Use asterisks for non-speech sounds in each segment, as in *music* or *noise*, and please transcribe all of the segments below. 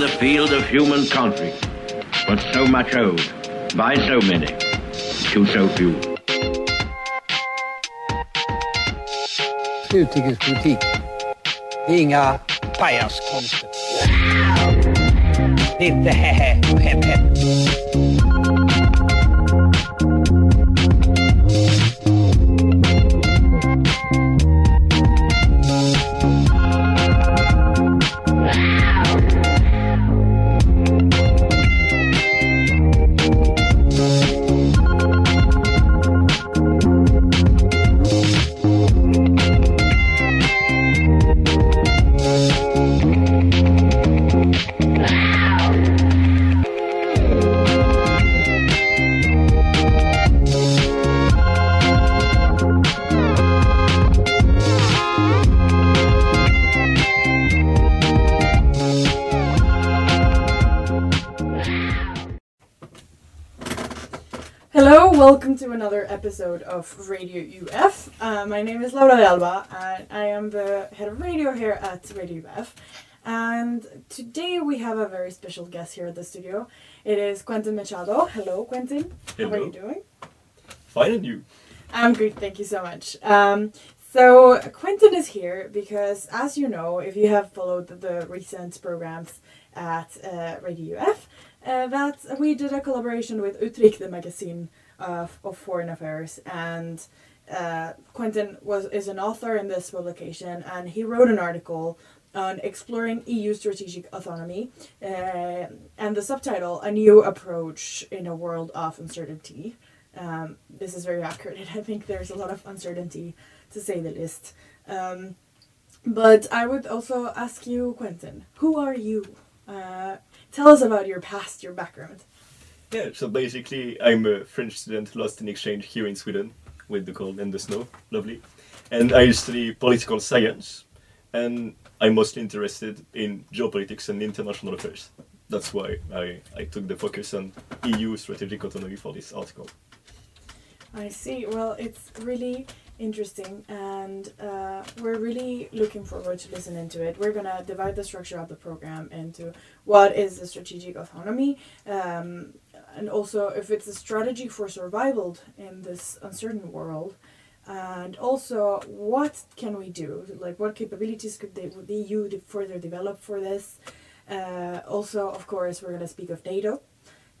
the field of human conflict, but so much owed by so many to so few. Utrikespolitik. Det är inga pajaskonster. Det är inte hehe och hepp hepp. Welcome to another episode of Radio UF. Uh, my name is Laura de Alba, and I am the head of radio here at Radio UF. And today we have a very special guest here at the studio. It is Quentin Machado. Hello, Quentin. How are you doing? Fine and you? I'm good, thank you so much. Um, so Quentin is here because, as you know, if you have followed the recent programs at uh, Radio UF, uh, that we did a collaboration with Utrik, the magazine of, foreign affairs, and uh, Quentin was is an author in this publication, and he wrote an article on exploring EU strategic autonomy, uh, and the subtitle "A New Approach in a World of Uncertainty." Um, this is very accurate. I think there's a lot of uncertainty, to say the least. Um, but I would also ask you, Quentin, who are you? Uh, tell us about your past, your background. Yeah, so basically, I'm a French student lost in exchange here in Sweden with the cold and the snow. Lovely. And I study political science, and I'm mostly interested in geopolitics and international affairs. That's why I, I took the focus on EU strategic autonomy for this article. I see. Well, it's really interesting, and uh, we're really looking forward to listening to it. We're gonna divide the structure of the program into what is the strategic autonomy, um, and also if it's a strategy for survival in this uncertain world, and also what can we do? Like what capabilities could they, would the EU further develop for this? Uh, also, of course, we're gonna speak of NATO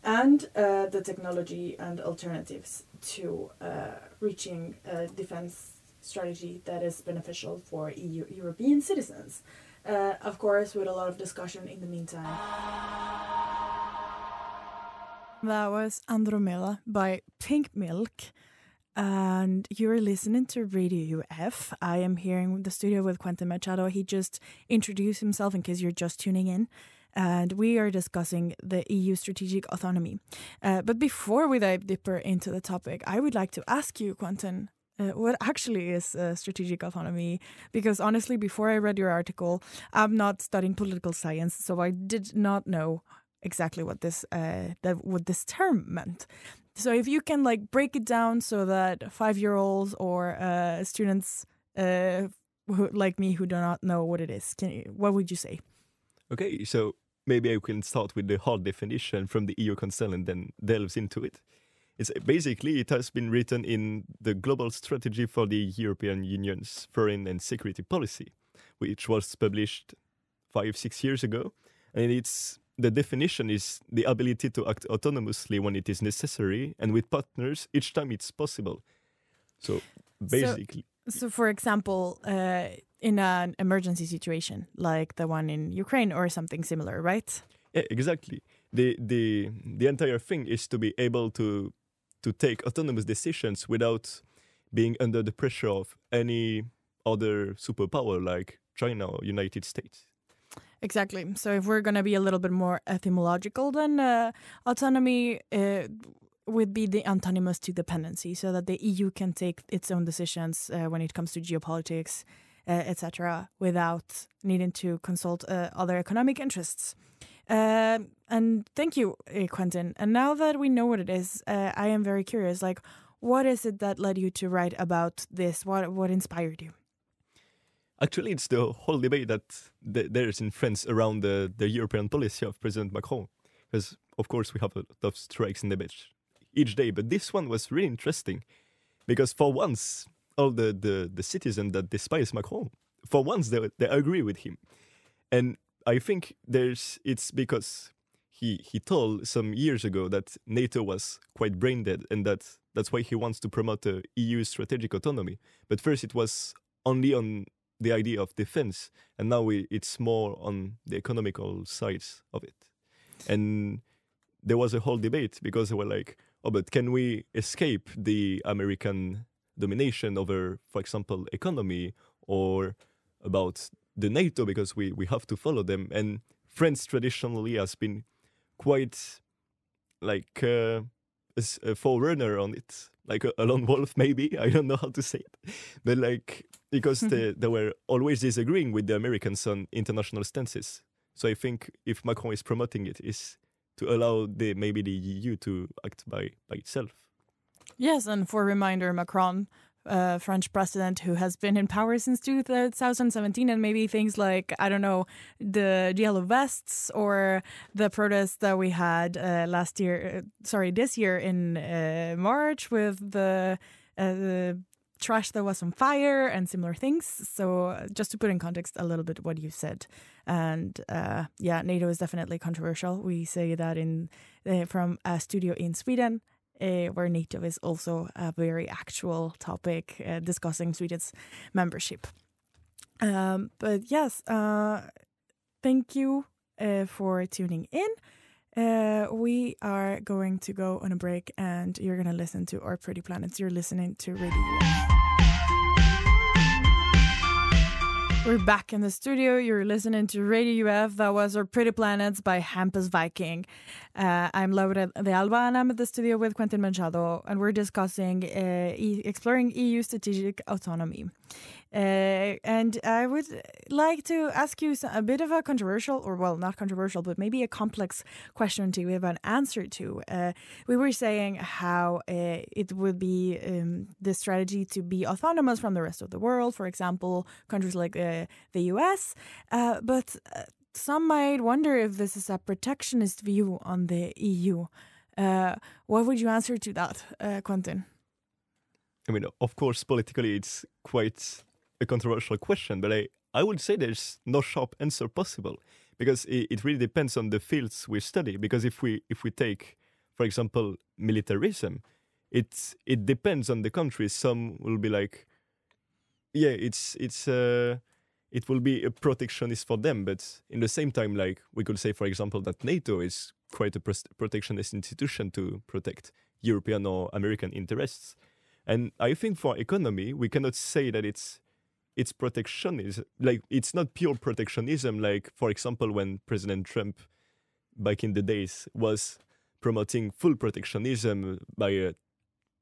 and uh, the technology and alternatives to uh, reaching a defense strategy that is beneficial for EU European citizens. Uh, of course, with a lot of discussion in the meantime. That was Andromeda by Pink Milk. And you're listening to Radio UF. I am here in the studio with Quentin Machado. He just introduced himself in case you're just tuning in and we are discussing the EU strategic autonomy. Uh, but before we dive deeper into the topic, I would like to ask you, Quentin, uh, what actually is uh, strategic autonomy? Because honestly, before I read your article, I'm not studying political science, so I did not know exactly what this uh, that what this term meant. So if you can like break it down so that five year olds or uh, students uh, who, like me who do not know what it is, can you, what would you say? Okay, so maybe I can start with the hard definition from the EU Council and then delves into it. It's basically it has been written in the global strategy for the European Union's foreign and security policy, which was published five six years ago, and it's the definition is the ability to act autonomously when it is necessary and with partners each time it's possible. So basically, So, for example, uh, in an emergency situation like the one in Ukraine or something similar, right? Yeah, exactly. The the the entire thing is to be able to to take autonomous decisions without being under the pressure of any other superpower like China or United States. Exactly. So, if we're going to be a little bit more etymological, then uh, autonomy uh, would be the antonymous to dependency, so that the EU can take its own decisions uh, when it comes to geopolitics, uh, etc., without needing to consult uh, other economic interests. Uh, and thank you, Quentin. And now that we know what it is, I am very curious. Like, what is it that led you to write about this? What what inspired you? Actually it's the whole debate that th- there's in France around the, the European policy of President Macron. Because of course we have a lot of strikes and debates each day, but this one was really interesting because for once all the, the, the citizens that despise Macron, for once they, they agree with him. And I think there's it's because he he told some years ago that NATO was quite brain dead and that that's why he wants to promote the EU strategic autonomy. But first it was only on the idea of defense, and now we, it's more on the economical sides of it. And there was a whole debate because they were like, oh, but can we escape the American domination over, for example, economy or about the NATO because we, we have to follow them. And France traditionally has been quite like uh, a, a forerunner on it, like a, a lone wolf, *laughs* maybe. I don't know how to say it, but like because they, mm-hmm. they were always disagreeing with the Americans on international stances. So I think if Macron is promoting it, is to allow the maybe the EU to act by by itself. Yes, and for reminder, Macron, uh, French president who has been in power since 2017, and maybe things like, I don't know, the yellow vests or the protests that we had uh, last year, uh, sorry, this year in uh, March with the, uh, the trash that was on fire and similar things. So, uh, just to put in context a little bit what you said, and uh, yeah, NATO is definitely controversial. We say that in uh, from a studio in Sweden. Uh, where NATO is also a very actual topic uh, discussing Sweden's membership. Um, but yes, uh, thank you uh, for tuning in. We are going to go on a break and you're going to listen to Our Pretty Planets. You're listening to Radio We're back in the studio. You're listening to Radio UF. That was Our Pretty Planets by Hampus Viking. Uh, I'm Laura de Alba and I'm at the studio with Quentin Machado and we're discussing uh, e exploring EU strategic autonomy. Uh, and I would like to ask you a bit of a controversial, or well, not controversial, but maybe a complex question to give an answer to. Uh, we were saying how uh, it would be um, the strategy to be autonomous from the rest of the world, for example, countries like uh, the US. Uh, but uh, some might wonder if this is a protectionist view on the EU. what would you answer to that, Quentin? I mean, of course, politically, it's quite a controversial question, but I, I would say there's no sharp answer possible because it, it really depends on the fields we study. Because if we if we take, for example, militarism, it it depends on the country. Some will be like, yeah, it's it's uh, it will be a protectionist for them, but in the same time, like we could say, for example, that NATO is quite a protectionist institution to protect European or American interests. And I think for economy, we cannot say that it's it's protectionism. Like it's not pure protectionism. Like for example, when President Trump, back in the days, was promoting full protectionism by uh,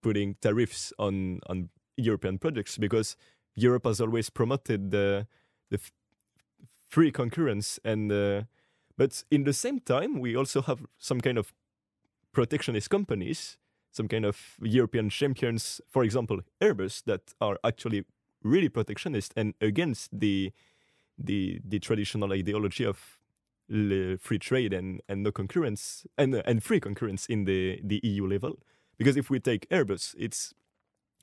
putting tariffs on on European products, because Europe has always promoted the the free concurrence and. Uh, but in the same time, we also have some kind of protectionist companies, some kind of European champions, for example, Airbus, that are actually really protectionist and against the the the traditional ideology of free trade and, and no concurrence and and free concurrence in the, the EU level. Because if we take Airbus, it's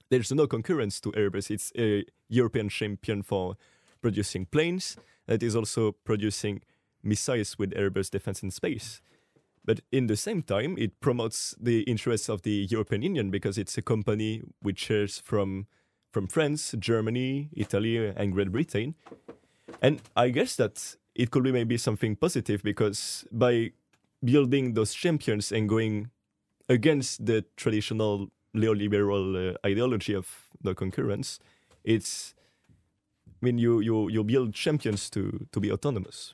there's no concurrence to Airbus. It's a European champion for producing planes that is also producing missiles with Airbus Defence and Space. But in the same time, it promotes the interests of the European Union because it's a company which shares from from France, Germany, Italy, and Great Britain. And I guess that it could be maybe something positive because by building those champions and going against the traditional neoliberal uh, ideology of the concurrence, it's mean you you you build champions to to be autonomous.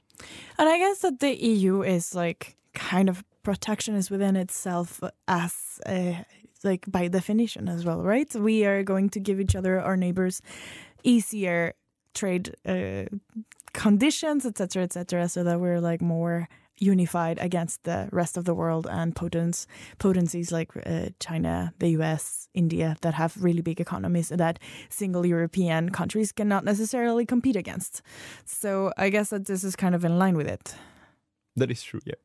And I guess that the EU is like kind of protectionist within itself as a like by definition as well, right? We are going to give each other, our neighbors, easier trade uh, conditions, etc., etc., so that we're like more unified against the rest of the world and potence, potencies like uh, China, the US, India that have really big economies that single European countries cannot necessarily compete against. So I guess that this is kind of in line with it. That is true, yeah.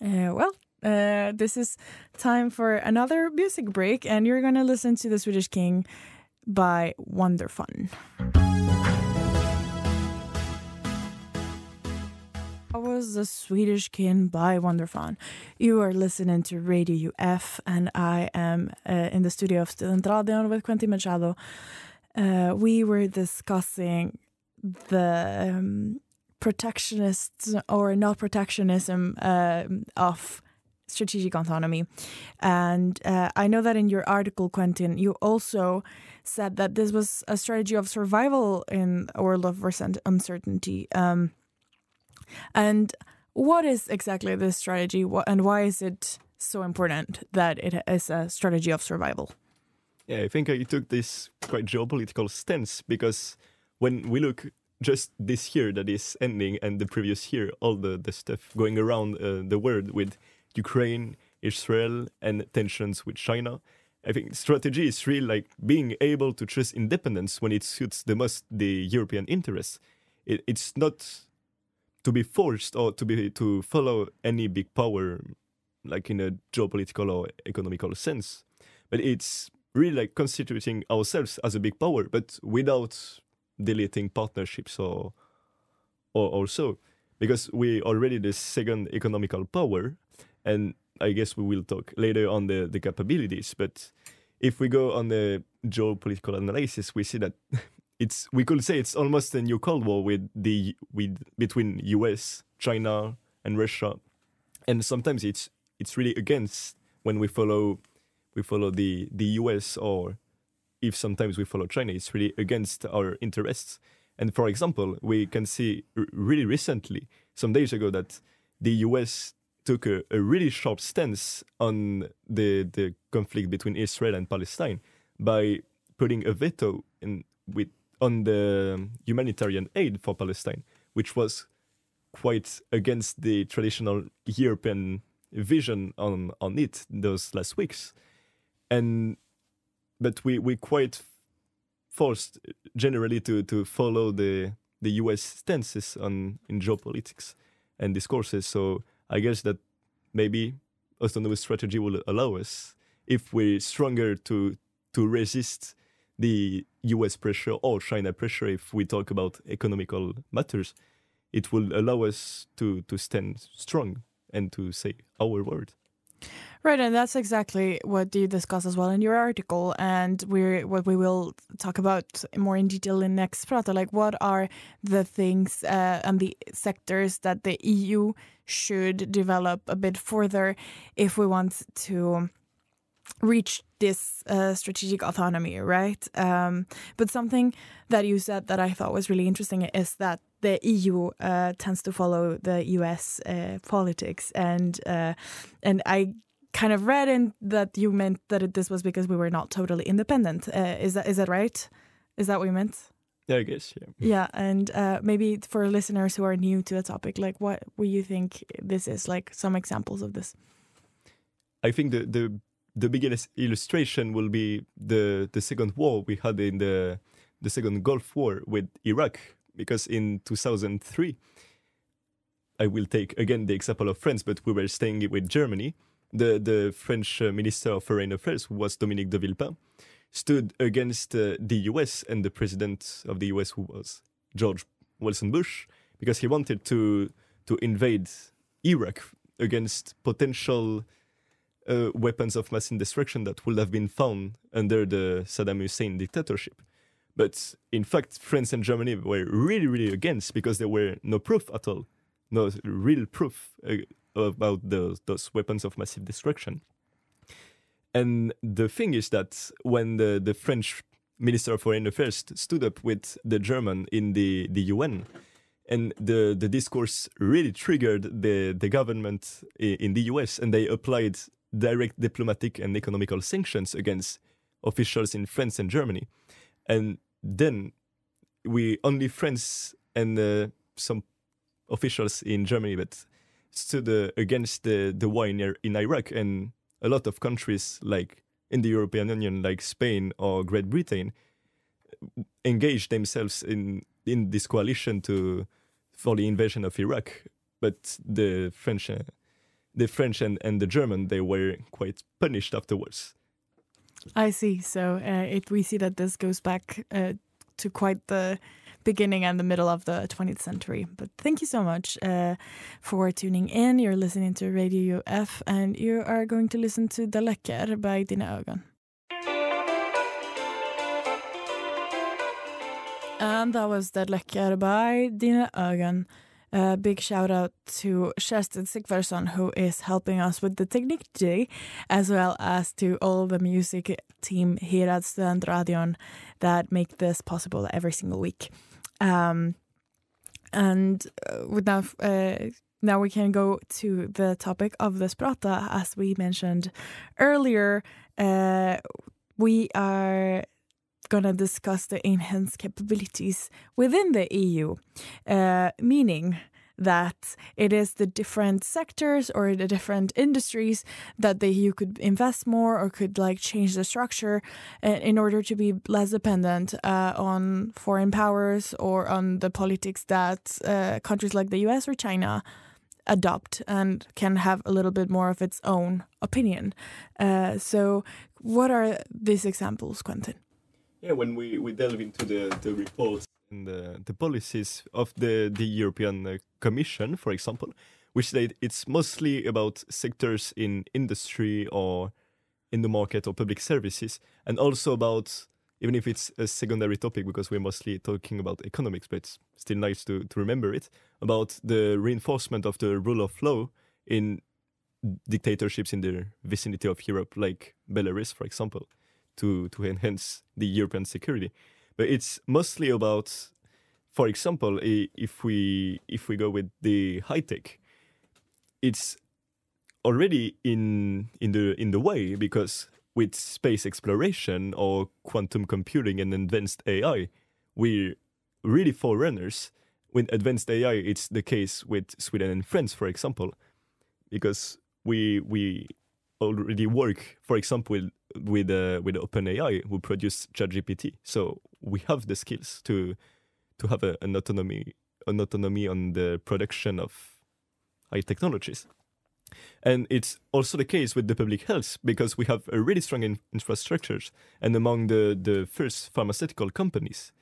Uh, well, uh, this is time for another music break, and you're going to listen to The Swedish King by Wonderfun. Was The Swedish King by Wonderfun. You are listening to Radio UF, and I am uh, in the studio of Studentradion with Quentin Machado. Uh, we were discussing the um, protectionist or not protectionism uh, of strategic autonomy. And uh, I know that in your article, Quentin, you also said that this was a strategy of survival in a world of uncertainty. Um, and what is exactly this strategy, and why is it so important that it is a strategy of survival? Yeah, I think I took this quite geopolitical stance because when we look just this year that is ending and the previous year, all the, the stuff going around uh, the world with Ukraine, Israel, and tensions with China. I think strategy is really like being able to choose independence when it suits the most the European interests. It, it's not to be forced or to be to follow any big power, like in a geopolitical or economical sense, but it's really like constituting ourselves as a big power, but without deleting partnerships or or also because we already the second economical power and I guess we will talk later on the, the capabilities. But if we go on the geopolitical analysis, we see that *laughs* it's we could say it's almost a new Cold War with the with between US, China, and Russia, and sometimes it's it's really against when we follow we follow the the US or if sometimes we follow China, it's really against our interests. And for example, we can see really recently, some days ago, that the US took a, a, really sharp stance on the the conflict between Israel and Palestine by putting a veto in with on the humanitarian aid for Palestine, which was quite against the traditional European vision on on it those last weeks, and but we we quite forced generally to to follow the the U.S. stances on in geopolitics and discourses. So I guess that maybe autonomous strategy will allow us if we're stronger to to resist the US pressure or China pressure if we talk about economical matters it will allow us to to stand strong and to say our word Right, and that's exactly what you discuss as well in your article, and we're what we will talk about more in detail in next Prata. Like, what are the things uh, and the sectors that the EU should develop a bit further if we want to reach this uh, strategic autonomy, right? Um, but something that you said that I thought was really interesting is that the EU uh, tends to follow the US uh, politics, and uh, and I kind of read in that you meant that it, this was because we were not totally independent. Uh, is that is that right? Is that what you meant? Yeah, I guess. Yeah. Yeah, and uh, maybe for listeners who are new to the topic, like what would you think this is? Like some examples of this. I think the the the biggest illustration will be the the second war we had in the the second Gulf War with Iraq, because in 2003, I will take again the example of France, but we were staying with Germany. The, the French Minister of Foreign Affairs, who was Dominique de Villepin, stood against uh, the US and the president of the US, who was George Wilson Bush, because he wanted to to invade Iraq against potential uh, weapons of mass destruction that would have been found under the Saddam Hussein dictatorship. But in fact, France and Germany were really, really against because there were no proof at all, no real proof uh, about those, those weapons of massive destruction. And the thing is that when the, the French Minister of Foreign Affairs stood up with the German in the, the UN, and the, the discourse really triggered the, the government in the US, and they applied direct diplomatic and economical sanctions against officials in France and Germany. And then we only France and uh, some officials in Germany, but stood uh, against the the war in, in Iraq, and a lot of countries like in the European Union, like Spain or Great Britain, engaged themselves in in this coalition to for the invasion of Iraq. But the French, uh, the French and, and the German, they were quite punished afterwards. I see. So uh, we see that this goes back uh, to quite the beginning and the middle of the 20th century. But thank you so much uh, for tuning in. You're listening to Radio UF, and you are going to listen to läcker by Dina Ögon. And that was läcker by Dina Ögon. A big shout out to Kerstin Sigvarsson, who is helping us with the technique today, as well as to all the music team here at Studentradion that make this possible every single week. Um, and uh, with now, uh, now we can go to the topic of the Sprata. As we mentioned earlier, uh, we are going to discuss the enhanced capabilities within the EU, uh, meaning that it is the different sectors or the different industries that the EU could invest more or could like change the structure uh, in order to be less dependent uh, on foreign powers or on the politics that uh, countries like the US or China adopt and can have a little bit more of its own opinion. Uh, so, what are these examples, Quentin? Yeah, when we, we delve into the, the reports and the, the policies of the, the European uh, Commission, for example, which they, it's mostly about sectors in industry or in the market or public services, and also about, even if it's a secondary topic because we're mostly talking about economics, but it's still nice to, to remember it, about the reinforcement of the rule of law in dictatorships in the vicinity of Europe, like Belarus, for example to to enhance the European security. But it's mostly about, for example, if we if we go with the high tech, it's already in in the in the way because with space exploration or quantum computing and advanced AI, we're really forerunners. With advanced AI, it's the case with Sweden and France, for example, because we we already work, for example, with uh, with OpenAI who produce ChatGPT. So we have the skills to to have a, an autonomy an autonomy on the production of high technologies. And it's also the case with the public health because we have a really strong in- infrastructures and among the, the first pharmaceutical companies.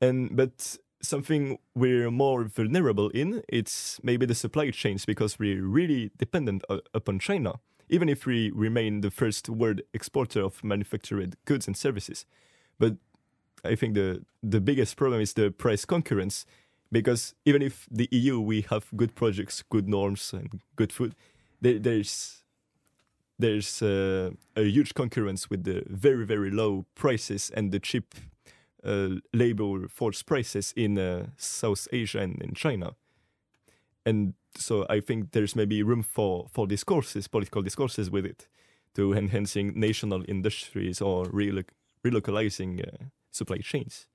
And but something we're more vulnerable in it's maybe the supply chains because we're really dependent upon China even if we remain the first world exporter of manufactured goods and services. But I think the the biggest problem is the price concurrence, because even if the EU we have good projects, good norms, and good food, there, there's there's uh, a huge concurrence with the very very low prices and the cheap uh, labor force prices in uh, South Asia and in China, and so I think there's maybe room for for discourses, political discourses with it, to enhancing national industries or reloc- relocalizing uh, supply chains.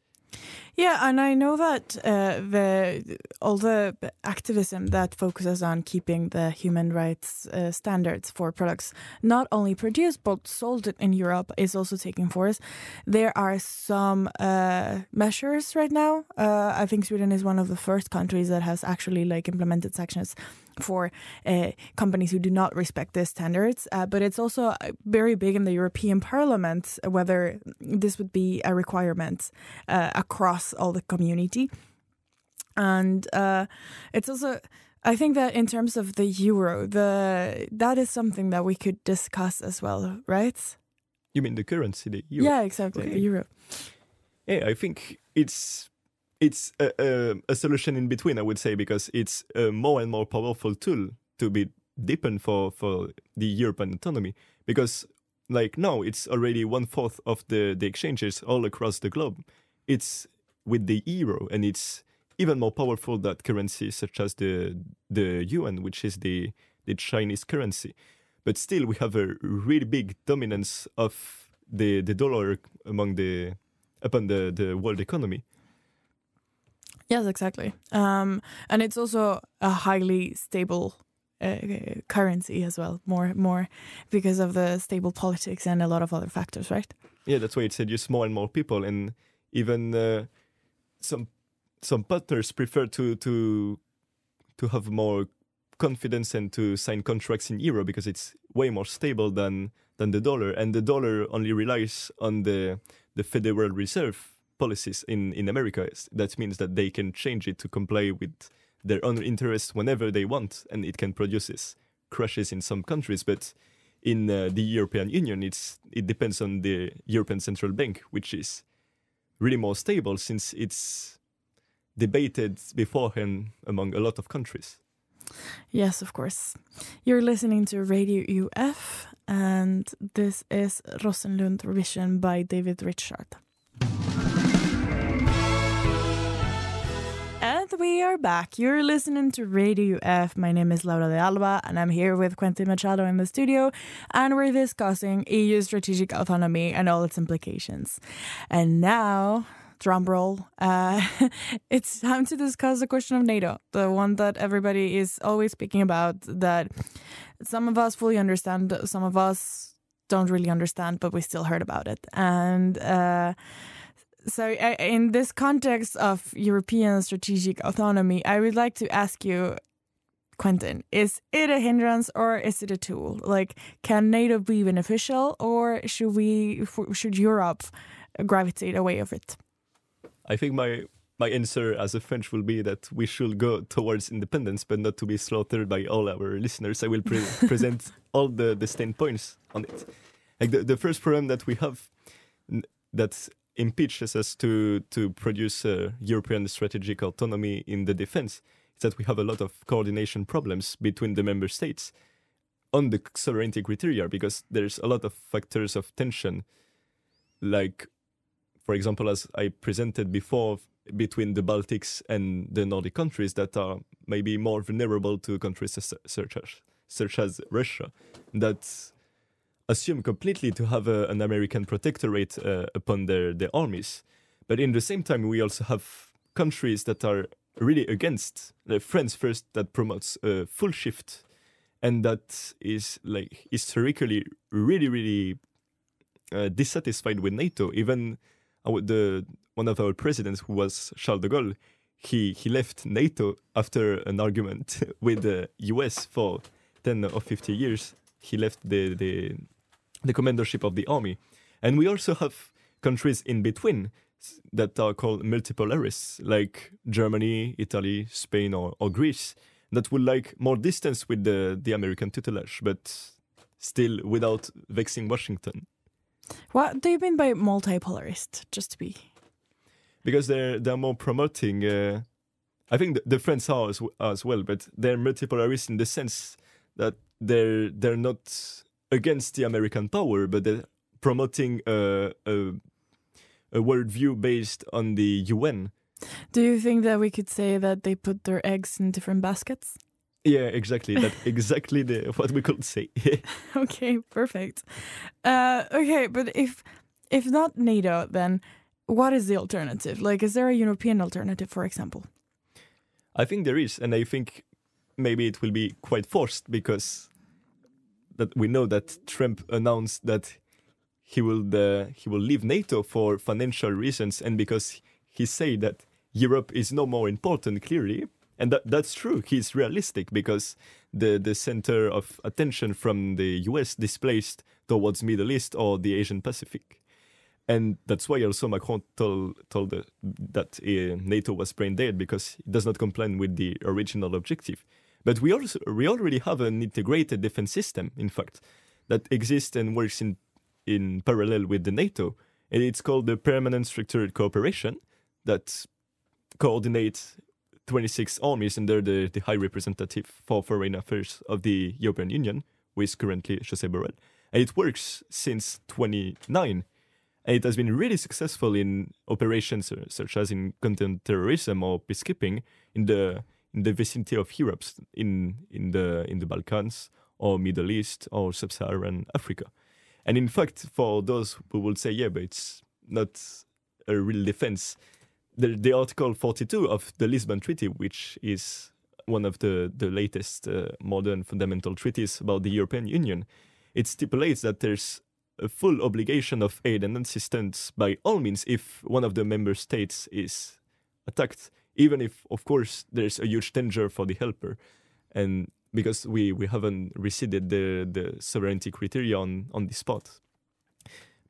Yeah, and I know that uh, the all the activism that focuses on keeping the human rights uh, standards for products not only produced but sold in Europe is also taking force. There are some uh, measures right now. Uh, I think Sweden is one of the first countries that has actually like implemented sanctions for uh, companies who do not respect the standards. Uh, but it's also uh, very big in the European Parliament whether this would be a requirement uh, across all the community. And uh, it's also. I think that in terms of the euro, the that is something that we could discuss as well, right? You mean the currency, the euro? Yeah, exactly, Okay. the euro. Yeah, I think it's it's a, a, a solution in between. I would say because it's a more and more powerful tool to be depend for for the European autonomy. Because like now, it's already one fourth of the the exchanges all across the globe. It's with the euro, and it's even more powerful than currencies such as the the yuan, which is the the Chinese currency. But still, we have a really big dominance of the the dollar among the upon the the world economy. Yes, exactly. Um, and it's also a highly stable uh, currency as well, more more because of the stable politics and a lot of other factors, right? Yeah, that's why it seduces more and more people, and even uh, some some partners prefer to to to have more confidence and to sign contracts in euro because it's way more stable than than the dollar, and the dollar only relies on the the Federal Reserve policies in in America. That means that they can change it to comply with their own interests whenever they want, and it can produce this crashes in some countries, but in uh, the European Union, it's it depends on the European Central Bank, which is really more stable since it's debated beforehand among a lot of countries. Yes, of course. You're listening to Radio UF, and this is Rosenlund Revision by David Richard. We are back. You're listening to Radio F. My name is Laura de Alba, and I'm here with Quentin Machado in the studio, and we're discussing EU strategic autonomy and all its implications. And now drumroll. Uh, *laughs* it's time to discuss the question of NATO, the one that everybody is always speaking about, that some of us fully understand, some of us don't really understand, but we still heard about it. And uh, so, in this context of European strategic autonomy, I would like to ask you. Quentin, is it a hindrance or is it a tool? Like, can NATO be beneficial, or should we, should Europe gravitate away of it? I think my my answer as a French will be that we should go towards independence, but not to be slaughtered by all our listeners. I will pre *laughs* present all the, the standpoints on it. Like the, the first problem that we have that impeaches us to to produce a European strategic autonomy in the defense is that we have a lot of coordination problems between the member states on the sovereignty criteria because there's a lot of factors of tension. Like for example, as I presented before, between the Baltics and the Nordic countries that are maybe more vulnerable to countries such as, such as Russia, that assume completely to have a, an American protectorate uh, upon their, their armies. But in the same time, we also have countries that are really against the France first that promotes a full shift and that is like historically really really uh, dissatisfied with NATO even our, the one of our presidents, who was Charles de Gaulle, he he left NATO after an argument *laughs* with the US for ten or fifty years. He left the the the commandership of the army, and we also have countries in between that are called multipolarists, like Germany, Italy, Spain, or, or Greece, that would like more distance with the, the American tutelage, but still without vexing Washington. What do you mean by multipolarist? Just to be because they're they're more promoting. Uh, I think the, the French are as, as well, but they're multipolarist in the sense that they're they're not against the American power, but they're promoting a a, a worldview based on the UN. Do you think that we could say that they put their eggs in different baskets? Yeah, exactly. That's *laughs* exactly the what we could say. *laughs* okay, perfect. Uh, okay, but if if not NATO, then what is the alternative? Like, is there a European alternative, for example? I think there is, and I think maybe it will be quite forced because that we know that Trump announced that he will uh, he will leave NATO for financial reasons, and because he said that Europe is no more important, clearly and that, that's true. He's realistic because the the center of attention from the U.S. displaced towards Middle East or the Asian Pacific, and that's why also Macron told told that uh, NATO was brain dead because it does not comply with the original objective. But we also we already have an integrated defense system, in fact, that exists and works in in parallel with the NATO, and it's called the Permanent Structured Cooperation that coordinates 26 armies under the, the High Representative for Foreign Affairs of the European Union, who is currently Josep Borrell. And it works since 29. And it has been really successful in operations uh, such as in counterterrorism or peacekeeping in the in the vicinity of Europe, in in the in the Balkans or Middle East or Sub-Saharan Africa. And in fact, for those who will say, yeah, but it's not a real defense, the, the Article 42 of the Lisbon Treaty, which is one of the, the latest uh, modern fundamental treaties about the European Union, it stipulates that there's a full obligation of aid and assistance by all means if one of the member states is attacked, even if, of course, there's a huge danger for the helper. And because we, we haven't receded the, the sovereignty criteria on, on the spot.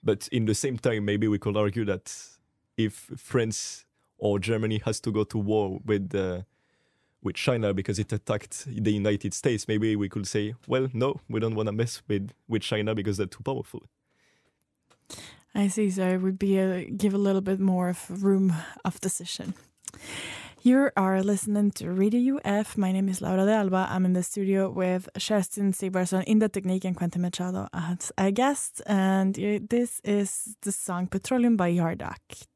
But in the same time, maybe we could argue that if France or Germany has to go to war with uh, with China because it attacked the United States, maybe we could say, well, no, we don't want to mess with with China because they're too powerful. I see. So it would be a, give a little bit more of room of decision. You are listening to Radio UF. My name is Laura de Alba. I'm in the studio with Kerstin in the Technique and Quentin Machado as a guest. And this is the song Petroleum by Yard Act.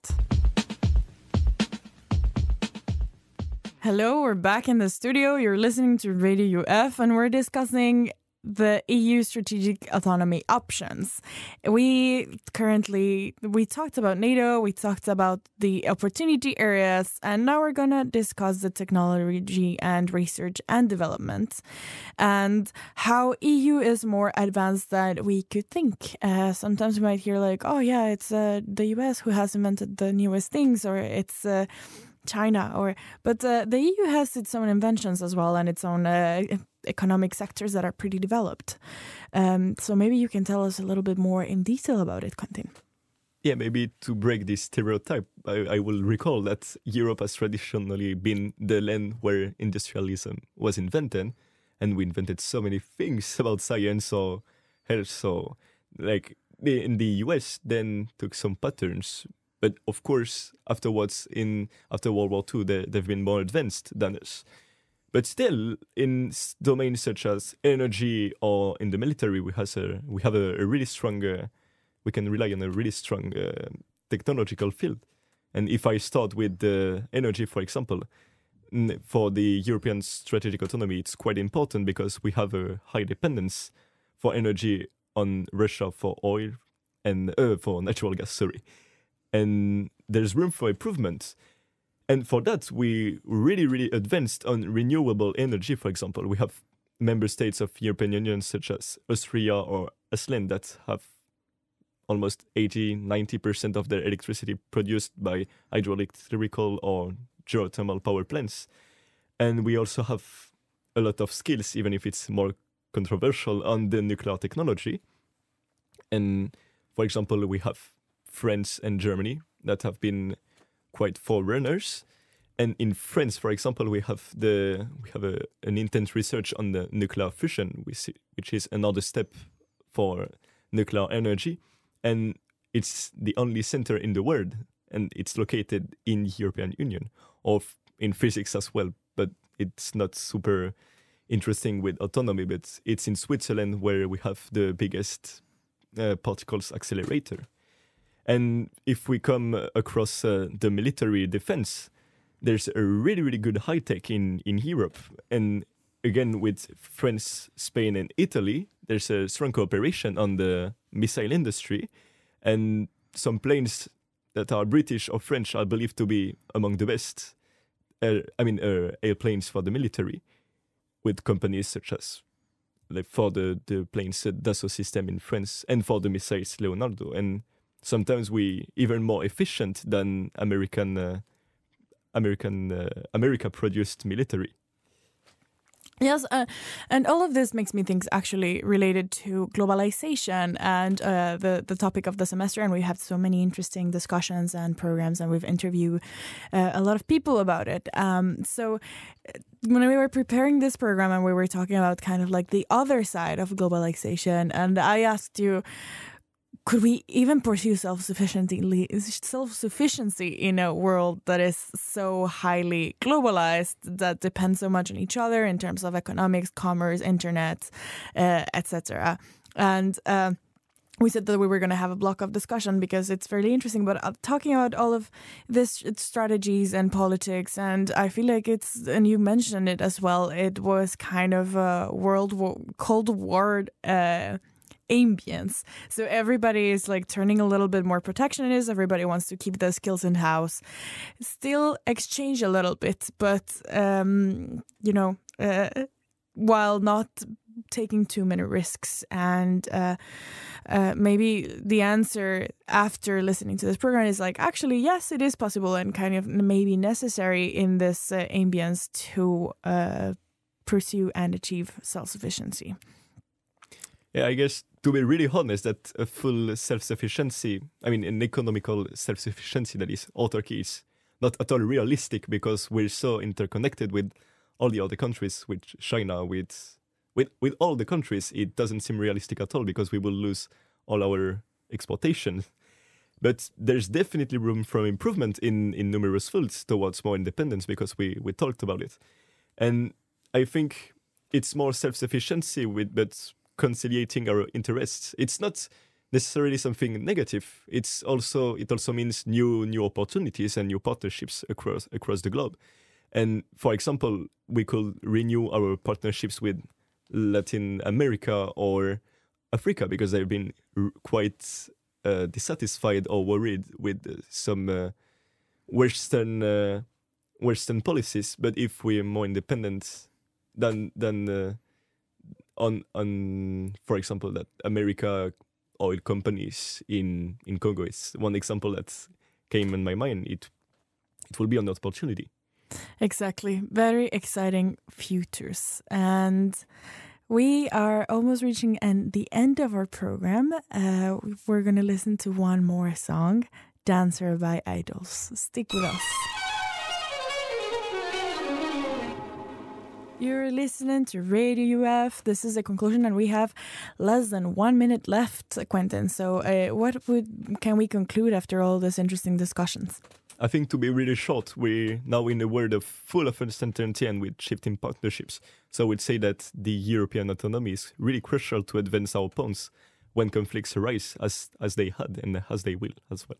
Hello, we're back in the studio. You're listening to Radio UF, and we're discussing the EU strategic autonomy options. We currently we talked about NATO, we talked about the opportunity areas, and now we're to discuss the technology and research and development and how EU is more advanced than we could think. Uh, sometimes we might hear like, "Oh yeah, it's uh, the US who has invented the newest things," or it's uh, China or but uh, the EU has its own inventions as well and its own uh, economic sectors that are pretty developed. Um, so maybe you can tell us a little bit more in detail about it, Quentin. Yeah, maybe to break this stereotype, I, I will recall that Europe has traditionally been the land where industrialism was invented, and we invented so many things *laughs* about science or health. So, like in the US, then took some patterns but of course, afterwards, in after World War II, they, they've been more advanced than us. But still, in domains such as energy or in the military, we has a we have a, a really strong. Uh, we can rely on a really strong uh, technological field. And if I start with the energy, for example, for the European strategic autonomy, it's quite important because we have a high dependence for energy on Russia for oil and uh, for natural gas. Sorry, and there's room for improvement. And for that, we really, really advanced on renewable energy. For example, we have member states of European Union such as Austria or Iceland that have almost 80, 90% of their electricity produced by hydroelectrical or geothermal power plants. And we also have a lot of skills, even if it's more controversial, on the nuclear technology. And for example, we have France and Germany that have been quite forerunners. And in France, for example, we have the we have a, an intense research on the nuclear fusion, which, is another step for nuclear energy, and it's the only center in the world, and it's located in European Union, or in physics as well. But it's not super interesting with autonomy. But it's in Switzerland where we have the biggest uh, particles accelerator. And if we come across uh, the military defense, there's a really, really good high tech in, in Europe. And again, with France, Spain, and Italy, there's a strong cooperation on the missile industry. And some planes that are British or French are believed to be among the best, uh, I mean, uh, airplanes for the military, with companies such as like for the, the planes uh, Dassault system in France and for the missiles Leonardo. And sometimes we even more efficient than American uh, American uh, America produced military. Yes, uh, and all of this makes me think actually related to globalization and uh, the the topic of the semester. And we have so many interesting discussions and programs, and we've interviewed uh, a lot of people about it. Um, so uh, when we were preparing this program, and we were talking about kind of like the other side of globalization, and I asked you could we even pursue self-sufficiency self-sufficiency in a world that is so highly globalized that depends so much on each other in terms of economics commerce internet uh, etc and uh, we said that we were going to have a block of discussion because it's fairly interesting but uh, talking about all of this strategies and politics and i feel like it's and you mentioned it as well it was kind of a world war cold war uh, ambience. So everybody is like turning a little bit more protectionist. Everybody wants to keep their skills in house, still exchange a little bit, but um, you know, uh, while not taking too many risks. And uh, uh, maybe the answer after listening to this program is like, actually, yes, it is possible and kind of maybe necessary in this uh, ambience to uh, pursue and achieve self sufficiency. Yeah, I guess to be really honest, that a full self sufficiency, I mean, an economical self sufficiency that is autarky is not at all realistic because we're so interconnected with all the other countries, with China, with with with all the countries, it doesn't seem realistic at all because we will lose all our exportation. But there's definitely room for improvement in in numerous fields towards more independence because we we talked about it, and I think it's more self sufficiency with but conciliating our interests. It's not necessarily something negative. It's also it also means new new opportunities and new partnerships across across the globe. And for example, we could renew our partnerships with Latin America or Africa because they've been quite uh, dissatisfied or worried with some uh, Western uh, Western policies. But if we're more independent than than uh, on on for example that America oil companies in in Congo is one example that came in my mind. It it will be an opportunity. Exactly. Very exciting futures. And we are almost reaching an, the end of our program. Uh, we're going to listen to one more song, Dancer by IDLES. Stick with us. You're listening to Radio UF. This is a conclusion, and we have less than one minute left, Quentin. So, uh, what would can we conclude after all these interesting discussions? I think to be really short, we're now in a world of full of uncertainty and with shifting partnerships. So I would say that the European autonomy is really crucial to advance our pawns when conflicts arise, as as they had and as they will as well.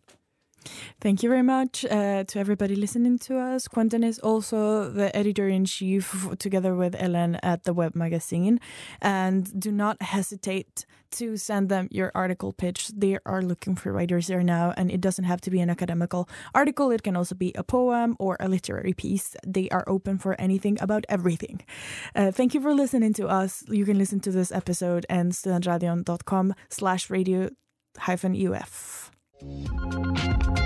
Thank you very much uh, to everybody listening to us. Quentin is also the editor in chief, together with Ellen, at the web magazine. And do not hesitate to send them your article pitch. They are looking for writers there now, and it doesn't have to be an academical article. It can also be a poem or a literary piece. They are open for anything about everything. Uh, thank you for listening to us. You can listen to this episode and studentradion.com slash radio hyphen UF. Thank you.